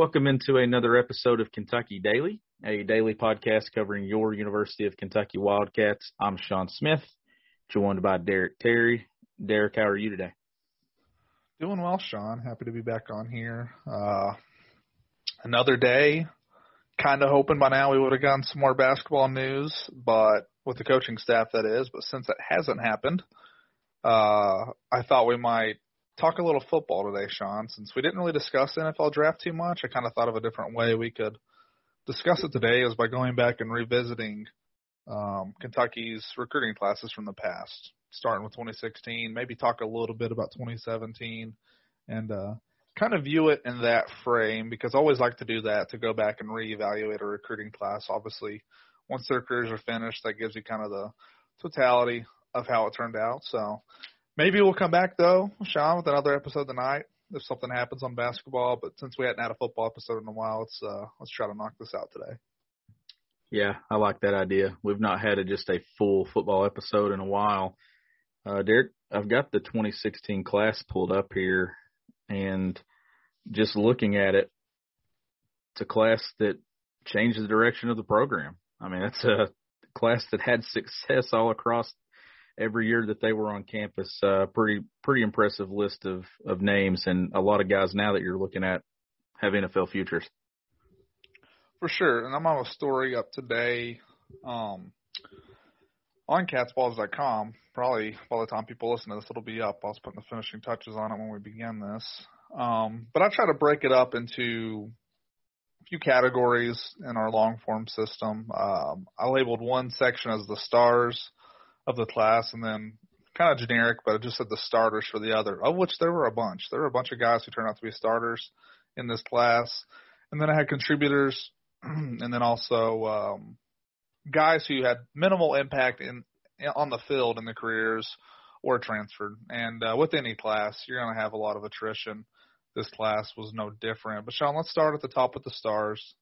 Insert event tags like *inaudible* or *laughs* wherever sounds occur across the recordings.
Welcome into another episode of Kentucky Daily, a daily podcast covering your University of Kentucky Wildcats. I'm Sean Smith, joined by Derek Terry. Derek, how are you today? Doing well, Sean. Happy to be back on here. Uh, another day. Kind of hoping by now we would have gotten some more basketball news, but with the coaching staff, that is. But since it hasn't happened, uh, I thought we might talk a little football today, Sean. Since we didn't really discuss the NFL draft too much, I kind of thought of a different way we could discuss it today is by going back and revisiting um, Kentucky's recruiting classes from the past, starting with 2016, maybe talk a little bit about 2017, and uh, kind of view it in that frame because I always like to do that to go back and reevaluate a recruiting class. Obviously, once their careers are finished, that gives you kind of the totality of how it turned out. So maybe we'll come back though, Sean, with another episode tonight if something happens on basketball. But since we hadn't had a football episode in a while, let's uh, let's try to knock this out today. Yeah, I like that idea. We've not had a, just a full football episode in a while. Uh, Derek, I've got the 2016 class pulled up here, and just looking at it, it's a class that changed the direction of the program. I mean, it's a class that had success all across every year that they were on campus. Uh, pretty pretty impressive list of of names and a lot of guys now that you're looking at have NFL futures. For sure, and I'm on a story up today um, on catspause.com. Probably by the time people listen to this, it'll be up. I was putting the finishing touches on it when we began this. Um, but I try to break it up into a few categories in our long form system. Um, I labeled one section as the stars of the class, and then kind of generic, but it just said the starters for the other, of which there were a bunch. There were a bunch of guys who turned out to be starters in this class, and then I had contributors, *clears throat* and then also um, guys who had minimal impact in on the field in their careers or transferred. And uh, with any class, you're going to have a lot of attrition. This class was no different. But Sean, let's start at the top with the stars.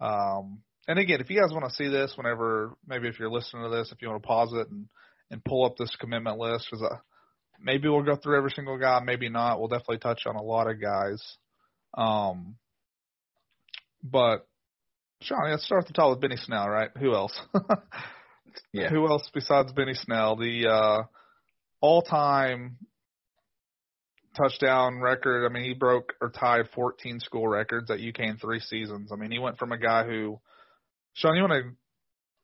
Um, and again, if you guys want to see this, whenever maybe if you're listening to this, if you want to pause it and and pull up this commitment list, because uh, maybe we'll go through every single guy, maybe not. We'll definitely touch on a lot of guys. Um, but Sean, let's start at the top with Benny Snell, right? Who else? *laughs* yeah. Who else besides Benny Snell? The uh, all-time touchdown record. I mean, he broke or tied 14 school records at UK in three seasons. I mean, he went from a guy who, Sean, you want to,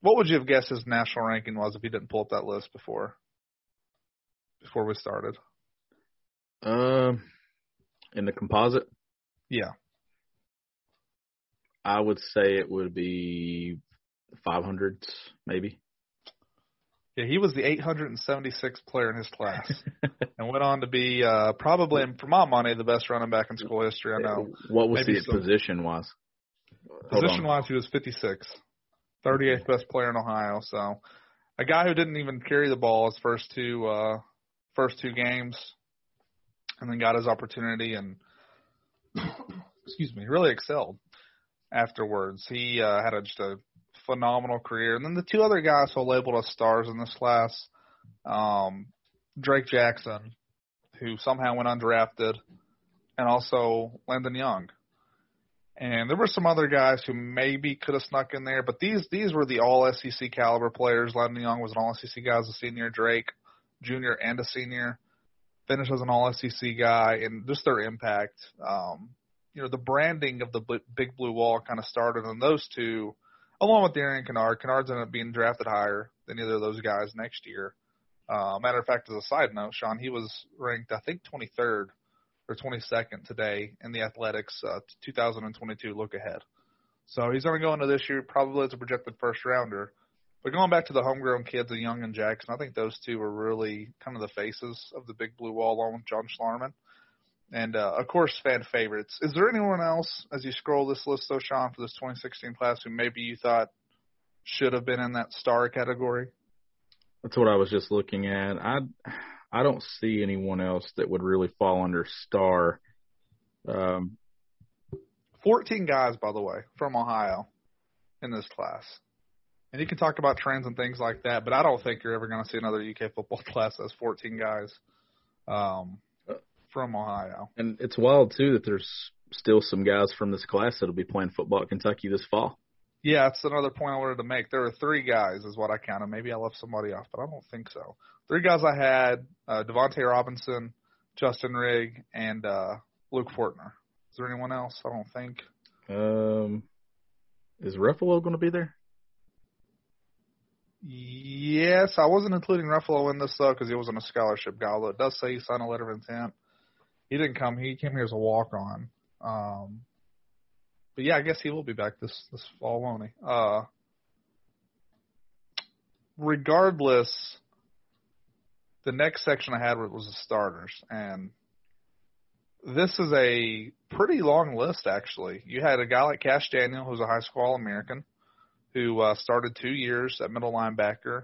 what would you have guessed his national ranking was if you didn't pull up that list before, before we started? Um, in the composite, Yeah. I would say it would be 500s, maybe. Yeah, he was the 876th player in his class, *laughs* and went on to be uh, probably, for my money, the best running back in school history. I know. What was Maybe his position was? Position on. wise, he was 56, 38th best player in Ohio. So, a guy who didn't even carry the ball his first two uh, first two games, and then got his opportunity and *coughs* excuse me, really excelled afterwards. He uh, had a, just a phenomenal career. And then the two other guys who labeled as stars in this class, um, Drake Jackson, who somehow went undrafted, and also Landon Young. And there were some other guys who maybe could have snuck in there, but these these were the all SEC caliber players. Landon Young was an all SEC guy as a senior. Drake, junior and a senior, finished as an all SEC guy, and just their impact. Um, you know, the branding of the Big Blue Wall kind of started on those two, along with Darian Kinnard. Kinnard's ended up being drafted higher than either of those guys next year. Uh, matter of fact, as a side note, Sean, he was ranked I think 23rd or 22nd today in the Athletics uh, 2022 look ahead. So he's going to go into this year probably as a projected first rounder. But going back to the homegrown kids, the Young and Jackson, I think those two are really kind of the faces of the Big Blue Wall along with John Schlarman. And uh, of course, fan favorites. Is there anyone else as you scroll this list, though, Sean, for this 2016 class who maybe you thought should have been in that star category? That's what I was just looking at. I I don't see anyone else that would really fall under star. Um, 14 guys, by the way, from Ohio in this class. And you can talk about trends and things like that, but I don't think you're ever going to see another UK football *laughs* class that's 14 guys um, from Ohio. And it's wild too that there's still some guys from this class that'll be playing football at Kentucky this fall. Yeah, that's another point I wanted to make. There were three guys, is what I counted. Maybe I left somebody off, but I don't think so. Three guys I had: uh, Davonte Robinson, Justin Rigg, and uh, Luke Fortner. Is there anyone else? I don't think. Um, is Ruffalo going to be there? Yes, I wasn't including Ruffalo in this though because he wasn't a scholarship guy. Although it does say he signed a letter of intent. He didn't come. He came here as a walk on. Um, but yeah, I guess he will be back this this fall, won't he? Uh, regardless, the next section I had was the starters, and this is a pretty long list actually. You had a guy like Kash Daniel, who's a high school All American who uh, started two years at middle linebacker.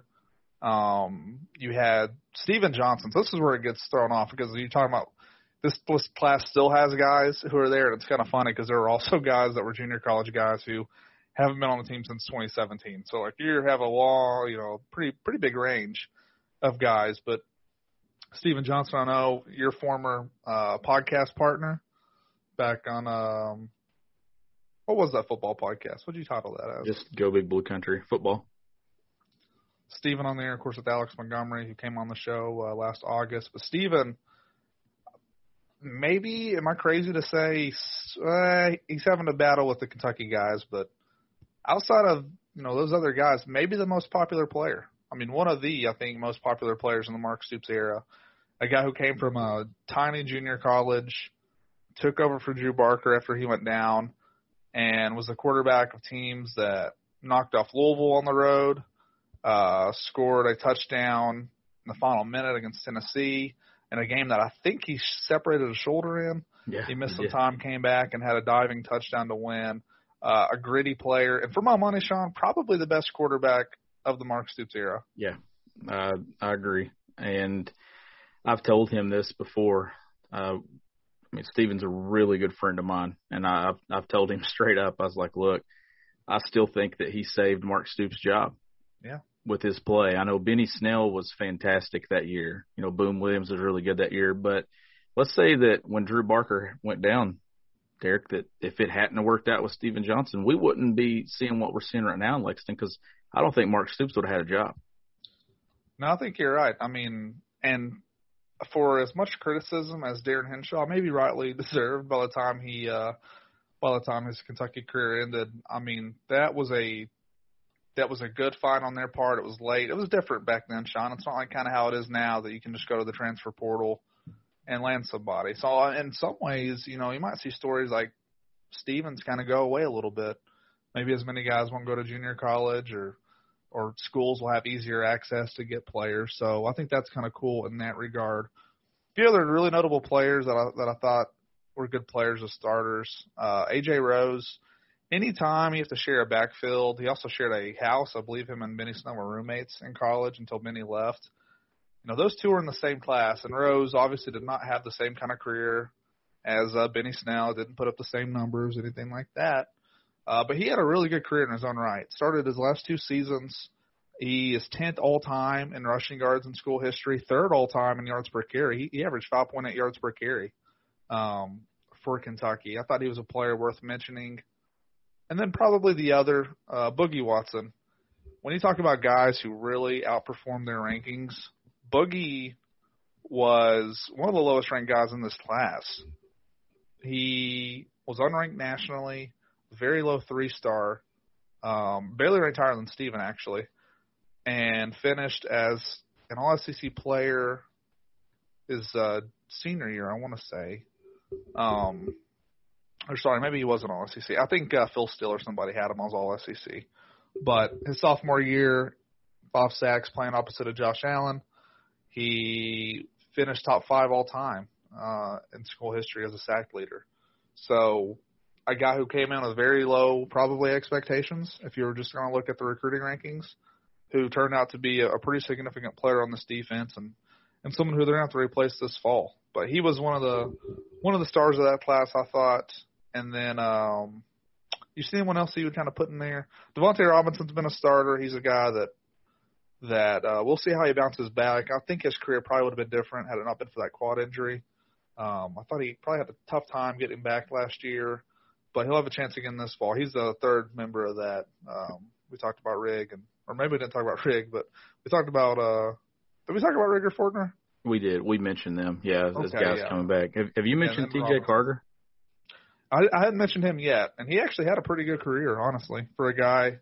Um, you had Stephen Johnson. So this is where it gets thrown off because you're talking about this, class still has guys who are there, and it's kind of funny because there are also *laughs* guys that were junior college guys who haven't been on the team since 2017. So like you have a long, you know, pretty pretty big range of guys. But Stephen Johnson, I know your former uh, podcast partner back on um, what was that football podcast? What did you title that as? Just Go Big Blue Country football. Stephen on there, of course, with Alex Montgomery, who came on the show uh, last August. But Stephen, maybe, am I crazy to say uh, he's having a battle with the Kentucky guys, but outside of you know those other guys, maybe the most popular player. I mean, one of the I think most popular players in the Mark Stoops era. A guy who came from a tiny junior college, took over for Drew Barker after he went down and was the quarterback of teams that knocked off Louisville on the road, uh, scored a touchdown in the final minute against Tennessee in a game that I think he separated a shoulder in. Yeah, he missed some yeah. time, came back, and had a diving touchdown to win. Uh, a gritty player, and for my money, Sean, probably the best quarterback of the Mark Stoops era. Yeah, uh, I agree, and I've told him this before. Uh, I mean, Stephen's a really good friend of mine, and I, I've I've told him *laughs* straight up. I was like, look, I still think that he saved Mark Stoops' job. Yeah. With his play, I know Benny Snell was fantastic that year. You know, Boom Williams was really good that year. But let's say that when Drew Barker went down, Derek, that if it hadn't worked out with Stephen Johnson, we wouldn't be seeing what we're seeing right now in Lexington because I don't think Mark Stoops would have had a job. No, I think you're right. I mean, and for as much criticism as Darin Hinshaw maybe rightly *laughs* deserved by the time he uh by the time his Kentucky career ended, I mean, that was a that was a good fight on their part. It was late. It was different back then, Sean. It's not like kind of how it is now that you can just go to the transfer portal and land somebody. So in some ways, you know, you might see stories like Stephens kind of go away a little bit. Maybe as many guys won't go to junior college or or schools will have easier access to get players. So I think that's kind of cool in that regard. A few other really notable players that I that I thought were good players as starters. Uh, AJ Rose. Anytime he has to share a backfield, he also shared a house. I believe him and Benny Snell were roommates in college until Benny left. You know, those two were in the same class, and Rose obviously did not have the same kind of career as uh, Benny Snell. Didn't put up the same numbers, anything like that. Uh, but he had a really good career in his own right. Started his last two seasons. He is 10th all time in rushing yards in school history, third all time in yards per carry. He, he averaged 5.8 yards per carry um, for Kentucky. I thought he was a player worth mentioning. And then probably the other, uh, Boogie Watson. When you talk about guys who really outperformed their rankings, Boogie was one of the lowest ranked guys in this class. He was unranked nationally very low three star, um, barely ranked higher than Stephen actually, and finished as an All SEC player his uh, senior year. I want to say Um, or sorry, maybe he wasn't all SEC. I think uh, Phil Steele or somebody had him as all SEC. But his sophomore year, five sacks playing opposite of Josh Allen. He finished top five all time uh, in school history as a sack leader. So a guy who came in with very low probably expectations, if you were just going to look at the recruiting rankings, who turned out to be a, a pretty significant player on this defense and and someone who they're going to have to replace this fall. But he was one of the one of the stars of that class, I thought. And then um, you see anyone else that you would kind of put in there? Davonte Robinson's been a starter. He's a guy that that uh, we'll see how he bounces back. I think his career probably would have been different had it not been for that quad injury. Um, I thought he probably had a tough time getting back last year, but he'll have a chance again this fall. He's the third member of that. Um, we talked about Rigg, and or maybe we didn't talk about Rigg, but we talked about. uh Did we talk about Rigger Fortner? We did. We mentioned them. Yeah, this guy's yeah. coming back. Have, have you mentioned T.J. Carter? I, I hadn't mentioned him yet, and he actually had a pretty good career, honestly, for a guy.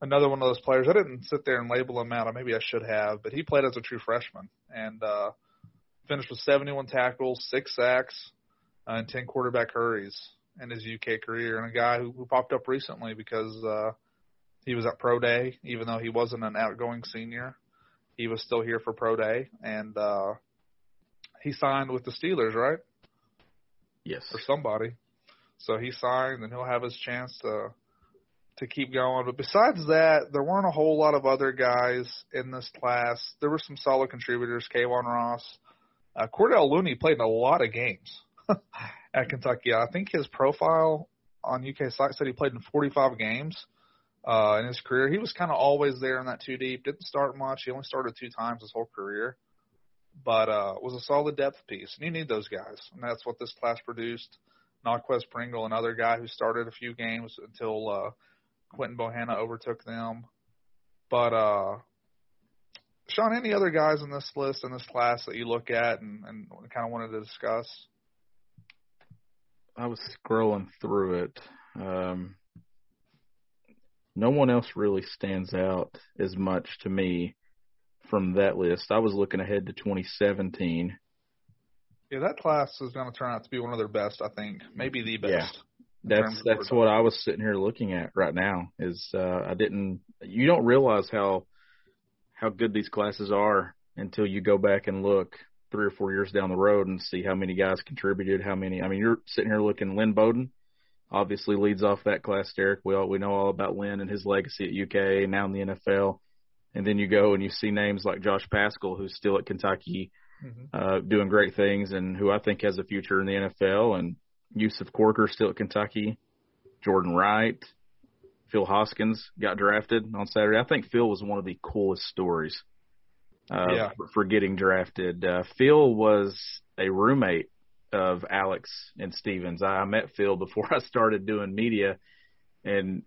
Another one of those players. I didn't sit there and label him out. Maybe I should have, but he played as a true freshman and uh, finished with 71 tackles, six sacks, uh, and 10 quarterback hurries in his UK career. And a guy who, who popped up recently because uh, he was at pro day, even though he wasn't an outgoing senior. He was still here for pro day, and uh, he signed with the Steelers, right? Yes. or somebody. So he signed, and he'll have his chance to to keep going. But besides that, there weren't a whole lot of other guys in this class. There were some solid contributors. Kayvon Ross, uh, Cordell Looney played in a lot of games *laughs* at Kentucky. I think his profile on UK site said he played in 45 games uh, in his career. He was kind of always there in that two deep. Didn't start much. He only started two times his whole career, but uh, was a solid depth piece. And you need those guys, and that's what this class produced. Naquez Pringle, another guy who started a few games until uh, Quinton Bohanna overtook them. But uh, Sean, any other guys in this list in this class that you look at and, and kind of wanted to discuss? I was scrolling through it. Um, no one else really stands out as much to me from that list. I was looking ahead to 2017. Yeah, that class is going to turn out to be one of their best. I think maybe the best. Yeah. That's that's what I was sitting here looking at right now. Is uh, I didn't. You don't realize how how good these classes are until you go back and look three or four years down the road and see how many guys contributed. How many? I mean, you're sitting here looking. Lynn Bowden obviously leads off that class. Derek, we all we know all about Lynn and his legacy at UK, now in the NFL. And then you go and you see names like Josh Paschal, who's still at Kentucky, Mhm. uh, doing great things, and who I think has a future in the NFL. And Yusuf Corker still at Kentucky, Jordan Wright, Phil Hoskins got drafted on Saturday. I think Phil was one of the coolest stories uh, Yeah. for, for getting drafted. Uh, Phil was a roommate of Alex and Stephens. I met Phil before I started doing media, and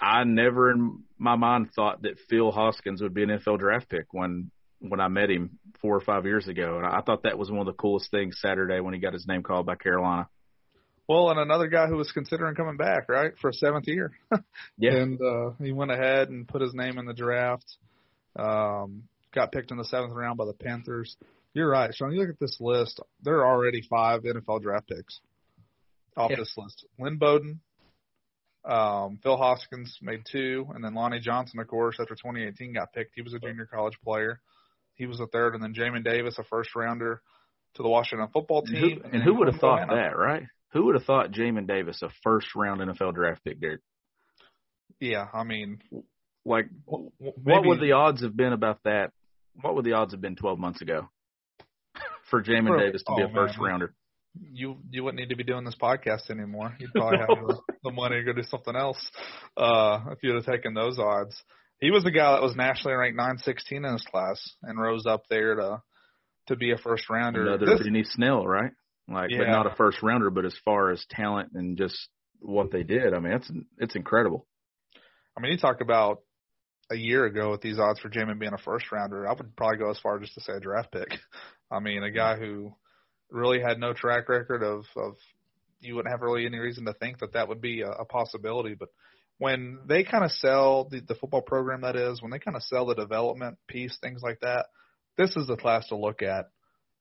I never in my mind thought that Phil Hoskins would be an NFL draft pick when when I met him four or five years ago, and I thought that was one of the coolest things Saturday when he got his name called by Carolina. Well, and another guy who was considering coming back, right, for a seventh year. *laughs* Yeah, And uh, he went ahead and put his name in the draft. Um, got picked in the seventh round by the Panthers. You're right, Sean. You look at this list. There are already five NFL draft picks off Yeah. this list. Lynn Bowden, um, Phil Hoskins made two, and then Lonnie Johnson, of course, after 2018 got picked. He was a junior college player. He was a third, and then Jamin Davis, a first rounder to the Washington football and team. who, and who would have thought that, right? Who would have thought Jamin Davis a first round NFL draft pick, Derek? Yeah, I mean, Like, w- what would the odds have been about that? What would the odds have been 12 months ago *laughs* for Jamin Davis to be oh, a first man. rounder? you you wouldn't need to be doing this podcast anymore. You'd probably have the, the money to go do something else uh, if you'd have taken those odds. He was the guy that was nationally ranked 916 in his class and rose up there to to be a first rounder. Another This- Benny Snell, right? Like, but not a first rounder, but as far as talent and just what they did, I mean, it's it's incredible. I mean, you talk about a year ago with these odds for Jamin being a first rounder. I would probably go as far just to say a draft pick. *laughs* I mean, a guy who really had no track record of of you wouldn't have really any reason to think that that would be a, a possibility. But when they kind of sell the, the football program, that is, when they kind of sell the development piece, things like that, this is the class to look at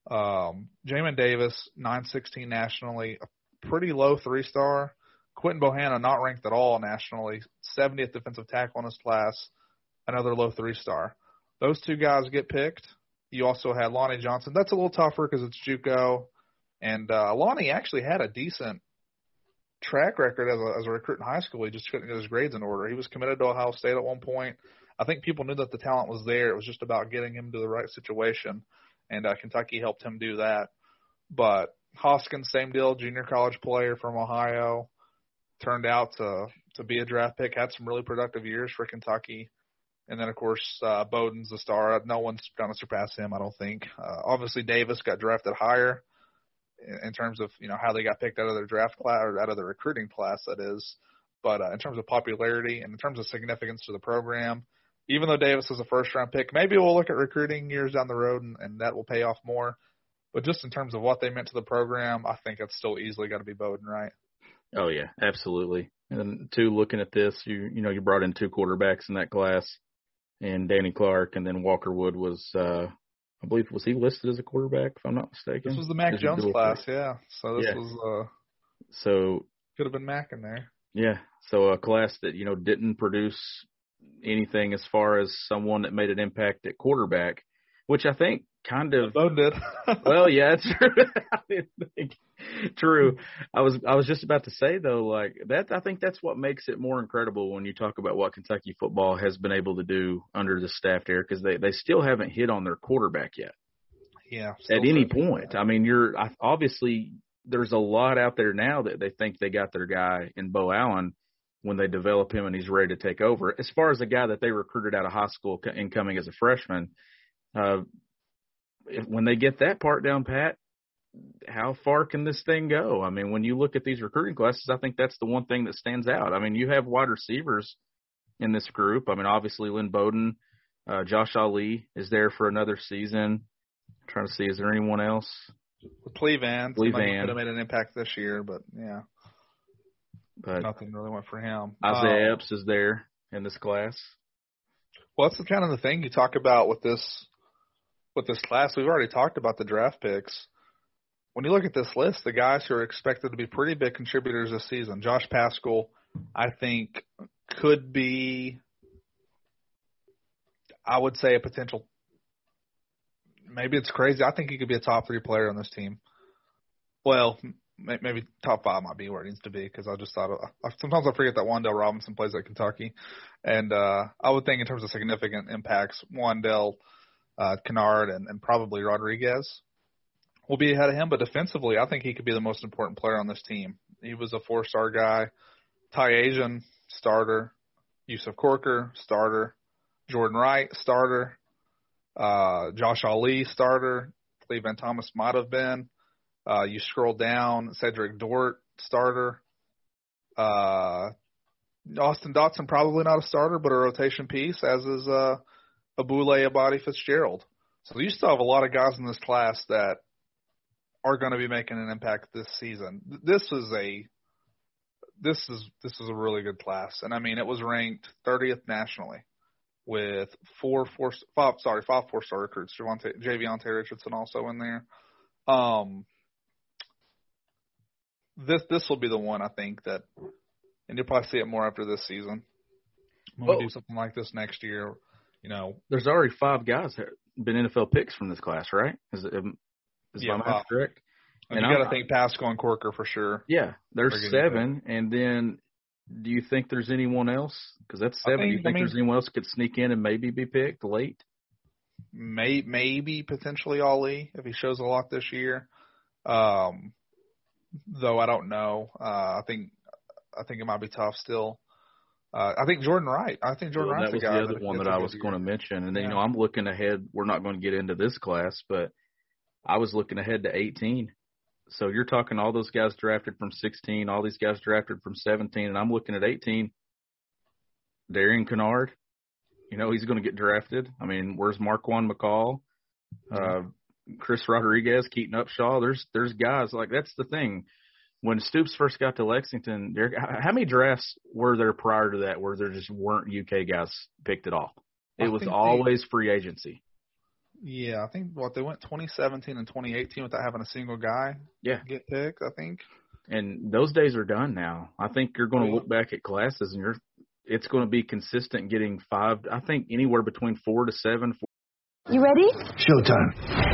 Um, Jamin Davis, 916 nationally, a pretty low three star. Quinton Bohanna, not ranked at all nationally, 70th defensive tackle in his class, another low three star. Those two guys get picked. You also had Lonnie Johnson. That's a little tougher because it's JUCO, and uh, Lonnie actually had a decent track record as a, as a recruit in high school. He just couldn't get his grades in order. He was committed to Ohio State at one point. I think people knew that the talent was there. It was just about getting him to the right situation, and uh, Kentucky helped him do that. But Hoskins, same deal, junior college player from Ohio, turned out to to be a draft pick. Had some really productive years for Kentucky. And then, of course, uh, Bowden's the star. No one's going to surpass him, I don't think. Uh, obviously, Davis got drafted higher in, terms of you know how they got picked out of their draft class or out of their recruiting class, that is. But uh, in terms of popularity and in terms of significance to the program, even though Davis was a first round pick, maybe we'll look at recruiting years down the road and, and that will pay off more. But just in terms of what they meant to the program, I think it's still easily got to be Bowden, right? Oh yeah, absolutely. And then two, looking at this, you you know you brought in two quarterbacks in that class, and Danny Clark, and then Walker Wood was, uh I believe, was he listed as a quarterback if I'm not mistaken? This was the Mac This Jones class, yeah. So this Yeah. was uh So could have been Mac in there. yeah, so a class that you know didn't produce anything as far as someone that made an impact at quarterback, which I think kind of did. *laughs* well, yeah, it's true. I didn't think true. I was I was just about to say though, like that. I think that's what makes it more incredible when you talk about what Kentucky football has been able to do under the staff there, because they they still haven't hit on their quarterback yet yeah. at any point. that. I mean, you're I, obviously there's a lot out there now that they think they got their guy in Beau Allen when they develop him and he's ready to take over. As far as the guy that they recruited out of high school co- and coming as a freshman, uh, if, when they get that part down pat, how far can this thing go? I mean, when you look at these recruiting classes, I think that's the one thing that stands out. I mean, you have wide receivers in this group. I mean, obviously Lynn Bowden, uh, Josh Ali is there for another season. trying to see, is there anyone else? Cleveland, Cleveland. could have made an impact this year, but yeah, But nothing really went for him. Isaiah Um, Epps is there in this class. Well, that's the kind of the thing you talk about with this with this class. We've already talked about the draft picks. When you look at this list, the guys who are expected to be pretty big contributors this season, Josh Paschal, I think could be, I would say, a potential. Maybe it's crazy. I think he could be a top three player on this team. Well, maybe top five might be where it needs to be because I just thought sometimes I forget that Wan'Dale Robinson plays at Kentucky, and uh, I would think in terms of significant impacts, Wan'Dale, uh, Kinnard, and, and probably Rodriguez will be ahead of him. But defensively, I think he could be the most important player on this team. He was a four-star guy. Ty Asian starter, Yusuf Corker starter, Jordan Wright starter, uh, Josh Ali starter, Cleveland Thomas might have been. Uh, you scroll down, Cedric Dort starter. Uh, Austin Dotson probably not a starter, but a rotation piece, as is uh, Abule Abadi Fitzgerald. So you still have a lot of guys in this class that are going to be making an impact this season. This is a this is this is a really good class, and I mean it was ranked 30th nationally with four four five sorry five four star recruits. Javante, Richardson also in there. Um, this this will be the one I think that, and you'll probably see it more after this season. When Oh. we do something like this next year, you know, There's already five guys that have been NFL picks from this class, right? Is it, is Yeah, my math correct? and, And you got to think Paschal and Corker for sure. Yeah, there's seven, and then do you think there's anyone else? Because that's seven. do you think- I mean- there's anyone else that could sneak in and maybe be picked late? May maybe potentially Ali if he shows a lot this year. Um, though I don't know. Uh, I think I think it might be tough still. Uh, I think Jordan Wright. I think Jordan Well, Wright's that was the other that one that I was going to mention, and then you know I'm looking ahead. We're not going to get into this class, but I was looking ahead to 18. So you're talking all those guys drafted from 16, all these guys drafted from 17, and I'm looking at 18. Darian Kinnard, you know he's going to get drafted. I mean, where's Marquan McCall? Uh, Chris Rodriguez, Keaton Upshaw. There's there's guys like that's the thing. When Stoops first got to Lexington, there how how many drafts were there prior to that where there just weren't UK guys picked at all? It I was think the- always free agency. Yeah, I think what they went 2017 and 2018 without having a single guy Yeah. get picked. I think. And those days are done now. I think you're going to look back at classes and you're it's going to be consistent getting five. I think anywhere between four to seven. You ready? Showtime.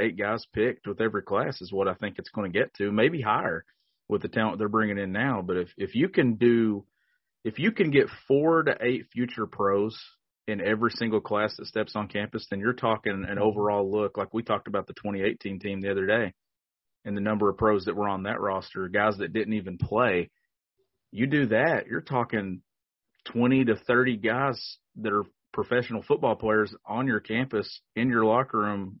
Eight guys picked with every class is what I think it's going to get to. Maybe higher with the talent they're bringing in now. But if if you can do, if you can get four to eight future pros in every single class that steps on campus, then you're talking an overall look like we talked about the 2018 team the other day, and the number of pros that were on that roster, guys that didn't even play. You do that, you're talking 20 to 30 guys that are professional football players on your campus in your locker room.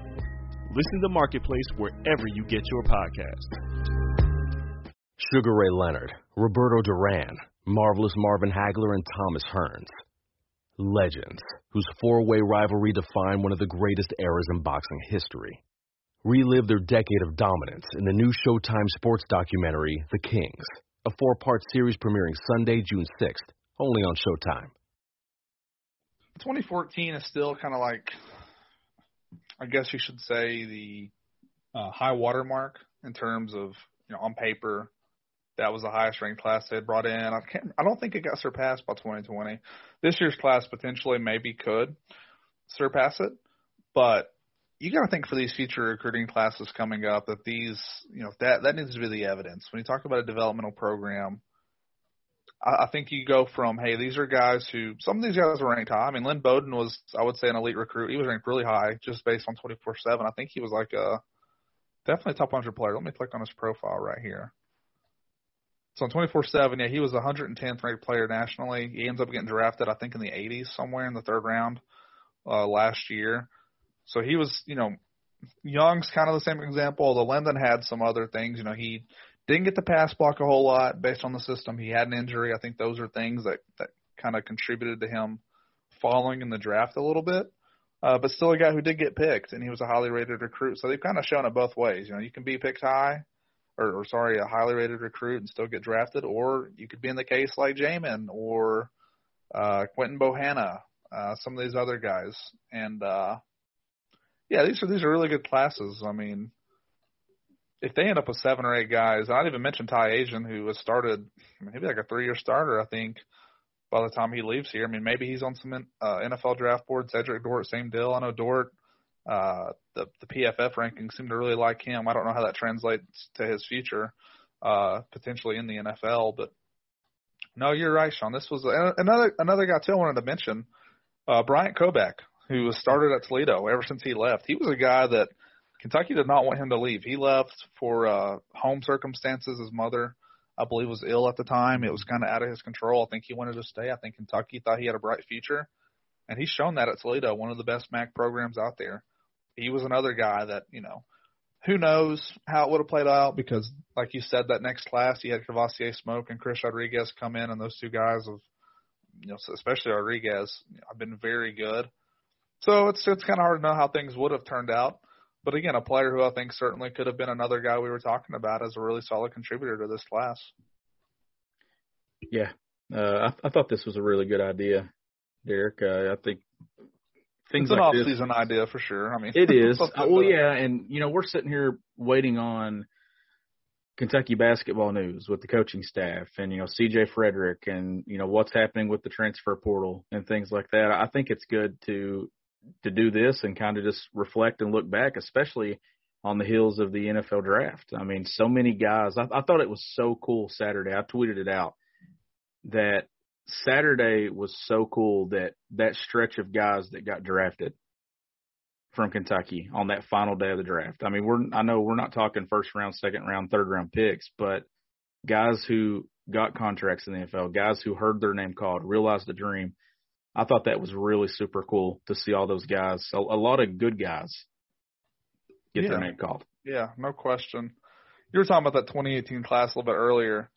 Listen to Marketplace wherever you get your podcast. Sugar Ray Leonard, Roberto Duran, Marvelous Marvin Hagler, and Thomas Hearns. Legends, whose four way rivalry defined one of the greatest eras in boxing history. Relive their decade of dominance in the new Showtime sports documentary, The Kings, a four part series premiering Sunday, June 6th, only on Showtime. 2014 is still kind of like, I guess you should say the uh, high water mark in terms of you know on paper that was the highest ranked class they had brought in. I can't, I don't think it got surpassed by 2020. This year's class potentially maybe could surpass it, but you got to think for these future recruiting classes coming up that these you know that that needs to be the evidence when you talk about a developmental program. I, I think you go from hey, these are guys who some of these guys are ranked high. I mean, Lynn Bowden was I would say an elite recruit. He was ranked really high just based on 24/7. I think he was like a definitely a top 100 player. Let me click on his profile right here. So on 24/7, yeah, he was the 110th ranked player nationally. He ends up getting drafted, I think, in the 80s somewhere in the third round uh, last year. So he was, you know, Young's kind of the same example. Although Linden had some other things, you know, he didn't get the pass block a whole lot based on the system. He had an injury. I think those are things that that kind of contributed to him falling in the draft a little bit. Uh, but still a guy who did get picked, and he was a highly rated recruit. So they've kind of shown it both ways. You know, you can be picked high, or, or sorry, a highly rated recruit and still get drafted, or you could be in the case like Jamin or uh, Quinton Bohanna, uh, some of these other guys. And uh, yeah, these are these are really good classes. I mean, if they end up with seven or eight guys, I didn't even mention Ty Asian, who has started maybe like a three year starter, I think, by the time he leaves here. I mean, maybe he's on some uh, NFL draft board. Cedric Dort, same deal. I know Dort, uh, the the PFF rankings seem to really like him. I don't know how that translates to his future, uh, potentially in the NFL. But no, you're right, Sean. This was another another guy too. I wanted to mention uh, Bryant Koback, who was started at Toledo ever since he left. He was a guy that Kentucky did not want him to leave. He left for uh, home circumstances. His mother, I believe, was ill at the time. It was kind of out of his control. I think he wanted to stay. I think Kentucky thought he had a bright future, and he's shown that at Toledo, one of the best MAC programs out there. He was another guy that you know, who knows how it would have played out because, like you said, that next class you had Kavosiey Smoke and Chris Rodriguez come in, and those two guys have, you know, especially Rodriguez, have been very good. So it's it's kind of hard to know how things would have turned out. But again, a player who I think certainly could have been another guy we were talking about as a really solid contributor to this class. Yeah, uh, I, I thought this was a really good idea, Derek. Uh, I think things it's an like off-season this, idea for sure. I mean, it *laughs* is. uh, well, yeah, and you know we're sitting here waiting on Kentucky basketball news with the coaching staff and you know CJ Frederick and you know what's happening with the transfer portal and things like that. I think it's good to to do this and kind of just reflect and look back, especially on the heels of the NFL draft. I mean, so many guys. I, I thought it was so cool Saturday. I tweeted it out that Saturday was so cool that that stretch of guys that got drafted from Kentucky on that final day of the draft. I mean, we're I know we're not talking first round, second round, third round picks, but guys who got contracts in the NFL, guys who heard their name called, realized the dream. I thought that was really super cool to see all those guys. A, a lot of good guys get Yeah. their name called. Yeah, no question. You were talking about that 2018 class a little bit earlier.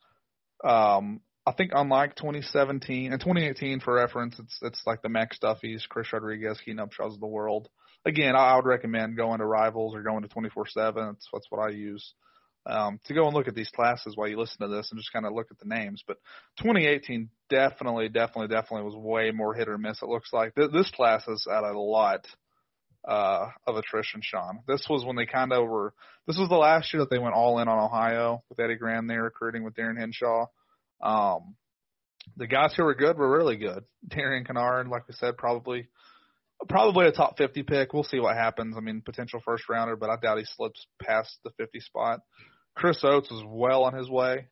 Um, I think unlike 2017 and 2018, for reference, it's it's like the Max Duffys, Chris Rodriguez, Keenan Upshaws of the world. Again, I I would recommend going to Rivals or going to 24/7. That's that's what I use um, to go and look at these classes while you listen to this and just kind of look at the names. But 2018 definitely, definitely, definitely was way more hit or miss. It looks like Th- this class has had a lot uh, of attrition, Sean. This was when they kind of were. This was the last year that they went all in on Ohio with Eddie Gran there recruiting with Darin Hinshaw. Um, the guys who were good were really good. Darian Kinnard, like we said, probably probably a top 50 pick. We'll see what happens. I mean, potential first rounder, but I doubt he slips past the 50 spot. Chris Oats was well on his way,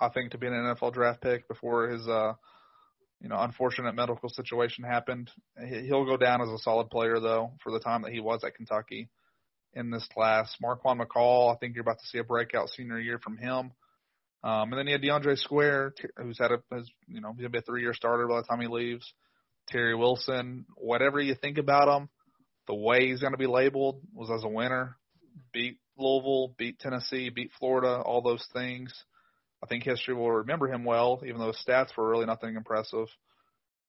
I think, to being an NFL draft pick before his uh, you know, unfortunate medical situation happened. He- He'll go down as a solid player though for the time that he was at Kentucky in this class. Marquan McCall, I think you're about to see a breakout senior year from him. Um, and then you had DeAndre Square, who's had a, has, you know, he's gonna be a three-year starter by the time he leaves. Terry Wilson, whatever you think about him, the way he's gonna be labeled was as a winner. Beat Louisville, beat Tennessee, beat Florida, all those things. I think history will remember him well, even though his stats were really nothing impressive.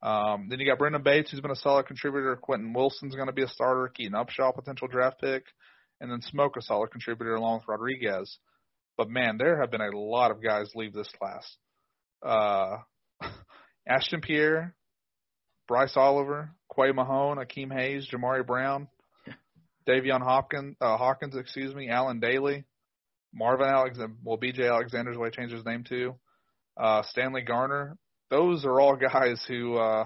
Um, then you got Brenden Bates, who's been a solid contributor. Quentin Wilson's going to be a starter. Keaton Upshaw, potential draft pick. And then Smoke, a solid contributor along with Rodriguez. But man, there have been a lot of guys leave this class. Uh, *laughs* Ashton Pierre, Bryce Oliver, Quay Mahone, Akeem Hayes, Jamari Brown, Davion Hopkins, uh, Hawkins, excuse me, Alan Daly, Marvin Alexander, well, BJ Alexander's way he changed his name to, uh, Stanley Garner. Those are all *laughs* guys who uh,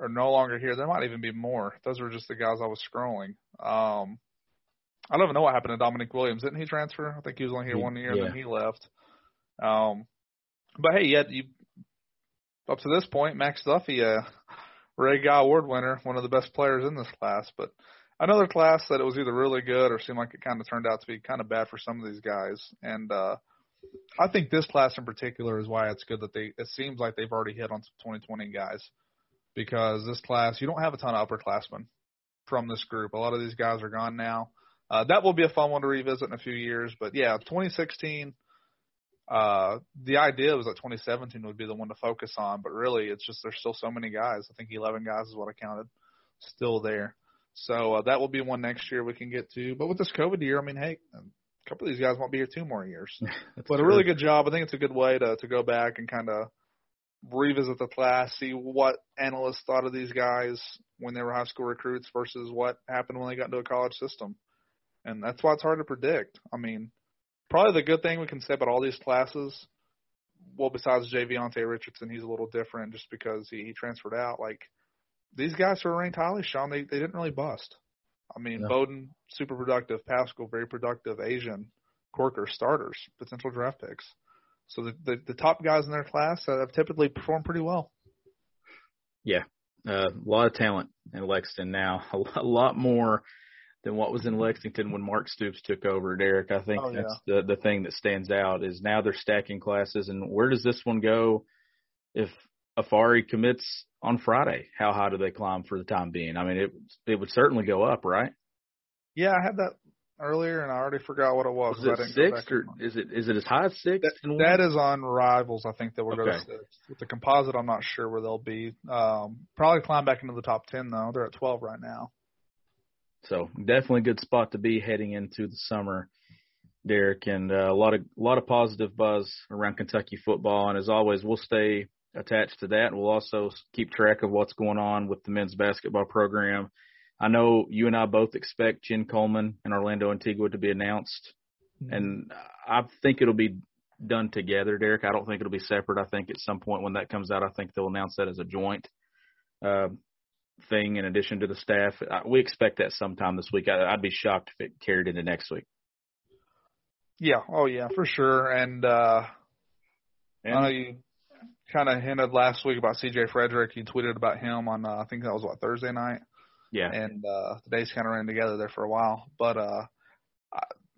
are no longer here. There might even be more. Those were just the guys I was scrolling. Um, I don't even know what happened to Dominic Williams. Didn't he transfer? I think he was only here He- one year, yeah. and then he left. Um, but hey, yet you up to this point, Max Duffy, uh, Ray Guy Award winner, one of the best players in this class. But another class that it was either really good or seemed like it kind of turned out to be kind of bad for some of these guys. And uh, I think this class in particular is why it's good that they. It seems like they've already hit on some 2020 guys because this class you don't have a ton of upperclassmen from this group. A lot of these guys are gone now. Uh, that will be a fun one to revisit in a few years. But yeah, 2016. Uh, the idea was that 2017 would be the one to focus on, but really it's just there's still so many guys. I think 11 guys is what I counted, still there. So uh, that will be one next year we can get to. But with this COVID year, I mean, hey, a couple of these guys won't be here two more years. *laughs* But a really good job. I think it's a good way to to go back and kind of revisit the class, see what analysts thought of these guys when they were high school recruits versus what happened when they got into a college system. And that's why it's hard to predict. I mean, probably the good thing we can say about all these classes, well, besides Javionte Richardson, he's a little different just because he, he transferred out. Like these guys who are ranked highly, Sean, they they didn't really bust. I mean, No. Bowden super productive, Paschal very productive, Asian, Corker starters, potential draft picks. So the, the the top guys in their class have typically performed pretty well. Yeah, uh, a lot of talent in Lexington now. *laughs* A a lot more than what was in Lexington when Mark Stoops took over. Derek, I think Oh, yeah. that's the the thing that stands out is now they're stacking classes. And where does this one go if Afari commits on Friday? How high do they climb for the time being? I mean, it it would certainly go up, right? Yeah, I had that earlier, and I already forgot what it was. Was 'cause I it six or is it is it as high as six? That, that is on Rivals. I think that we'll go to Okay. six. With the composite, I'm not sure where they'll be. Um, probably climb back into the top ten though. They're at 12 right now. So definitely a good spot to be heading into the summer, Derek, and uh, a lot of a lot of positive buzz around Kentucky football. And as always, we'll stay attached to that. We'll also keep track of what's going on with the men's basketball program. I know you and I both expect Chin Coleman and Orlando Antigua to be announced, and I think it'll be done together, Derek. I don't think it'll be separate. I think at some point when that comes out, I think they'll announce that as a joint uh, thing in addition to the staff. I, we expect that sometime this week. I, I'd be shocked if it carried into next week. Yeah, oh yeah, for sure. And uh And I know you kind of hinted last week about CJ Frederick. You tweeted about him on uh, I think that was what Thursday night, yeah, and uh the days kind of ran together there for a while. But uh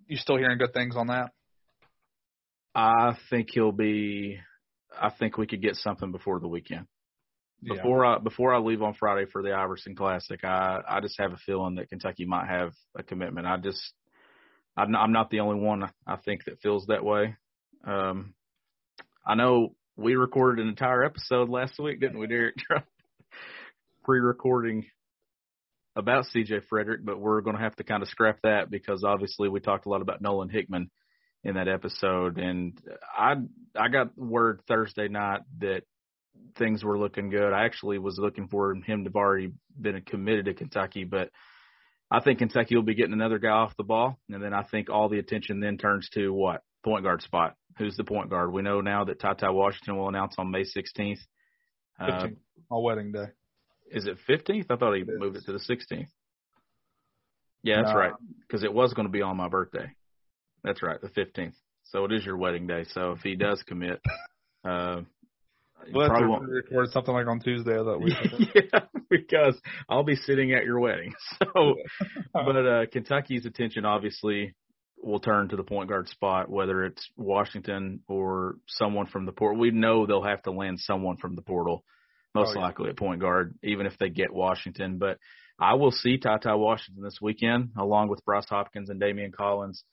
you still hearing good things on that? I think he'll be. I think we could get something before the weekend. Yeah. Before I before I leave on Friday for the Iverson Classic, I I just have a feeling that Kentucky might have a commitment. I just I'm not, I'm not the only one I think that feels that way. Um, I know we recorded an entire episode last week, didn't we, Derek? *laughs* Pre-recording about CJ Fredrick, but we're going to have to kind of scrap that because obviously we talked a lot about Nolan Hickman in that episode, and I I got word Thursday night that things were looking good. I actually was looking for him to have already been committed to Kentucky, but I think Kentucky will be getting another guy off the ball, and then I think all the attention then turns to what point guard spot. Who's the point guard? We know now that Ty Ty Washington will announce on May 16th. Uh, 15th, on wedding day. is it 15th? I thought he It is. moved it to the 16th. Yeah, that's No. right. Because it was going to be on my birthday. That's right, the 15th. So it is your wedding day. So if he does commit, uh, We'll probably won't. record something like on Tuesday that week. *laughs* yeah, because I'll be sitting at your wedding. *laughs* So, *laughs* but uh, Kentucky's attention obviously will turn to the point guard spot, whether it's Washington or someone from the portal. We know they'll have to land someone from the portal, most Oh, yeah. likely at point guard, even if they get Washington. But I will see Ty Ty Washington this weekend, along with Bryce Hopkins and Daimion Collins.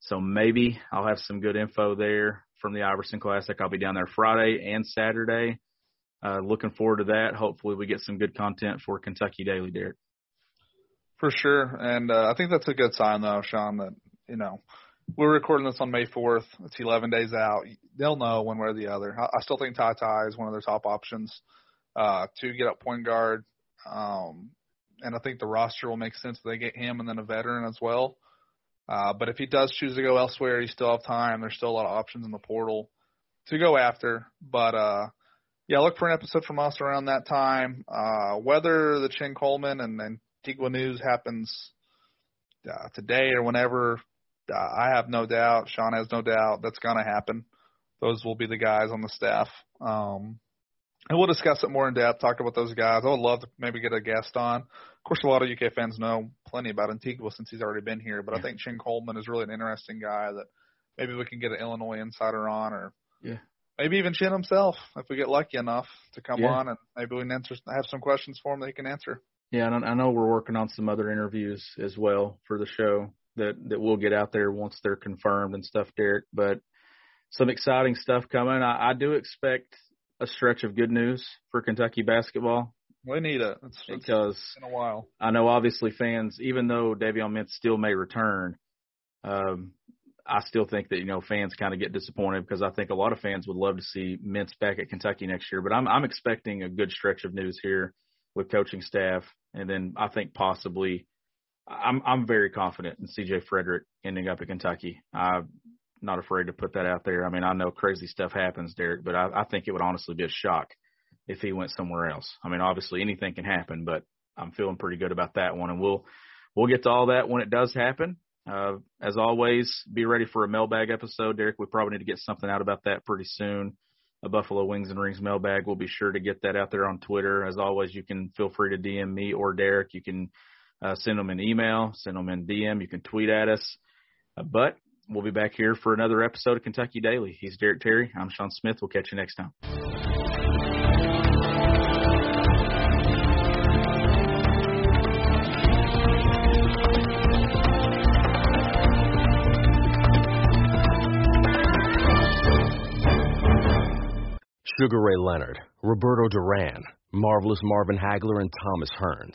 So maybe I'll have some good info there from the Iverson Classic. I'll be down there Friday and Saturday. Uh, looking forward to that. Hopefully, we get some good content for Kentucky Daily, Derek. For sure, and uh, I think that's a good sign, though, Sean. That you know we're recording this on May fourth. It's eleven days out. They'll know one way or the other. I, I still think Ty Ty is one of their top options uh, to get up point guard, um, and I think the roster will make sense if they get him and then a veteran as well. Uh, but if he does choose to go elsewhere, you still have time. There's still a lot of options in the portal to go after. But uh, yeah, look for an episode from us around that time. Uh, whether the Chin Coleman and, Antigua news happens uh, today or whenever, I have no doubt. Sean has no doubt that's going to happen. Those will be the guys on the staff. Um, and we'll discuss it more in depth, talk about those guys. I would love to maybe get a guest on. Of course, a lot of UK fans know plenty about Antigua since he's already been here, but I think Chin Coleman is really an interesting guy that maybe we can get an Illinois insider on or Yeah. maybe even Chin himself if we get lucky enough to come Yeah. on and maybe we can answer, have some questions for him that he can answer. Yeah, and I know we're working on some other interviews as well for the show that that we'll get out there once they're confirmed and stuff, Derek. But some exciting stuff coming. I, I do expect a stretch of good news for Kentucky basketball We need it. It's, it's because been a while. I know obviously fans, even though Davion Mintz still may return, um, I still think that you know fans kind of get disappointed because I think a lot of fans would love to see Mintz back at Kentucky next year. But I'm I'm expecting a good stretch of news here with coaching staff, and then I think possibly I'm I'm very confident in CJ Fredrick ending up at Kentucky. I'm not afraid to put that out there. I mean, I know crazy stuff happens, Derek, but I, I think it would honestly be a shock if he went somewhere else. I mean, obviously anything can happen, but I'm feeling pretty good about that one, and we'll we'll get to all that when it does happen. Uh, as always, be ready for a mailbag episode, Derek. We probably need to get something out about that pretty soon. A Buffalo Wings and Rings mailbag. We'll be sure to get that out there on Twitter. As always, you can feel free to DM me or Derek. You can uh, send them an email, send them in DM. You can tweet at us. Uh, but we'll be back here for another episode of Kentucky Daily. He's Derek Terry. I'm Sean Smith. We'll catch you next time. Sugar Ray Leonard, Roberto Duran, Marvelous Marvin Hagler, and Thomas Hearns.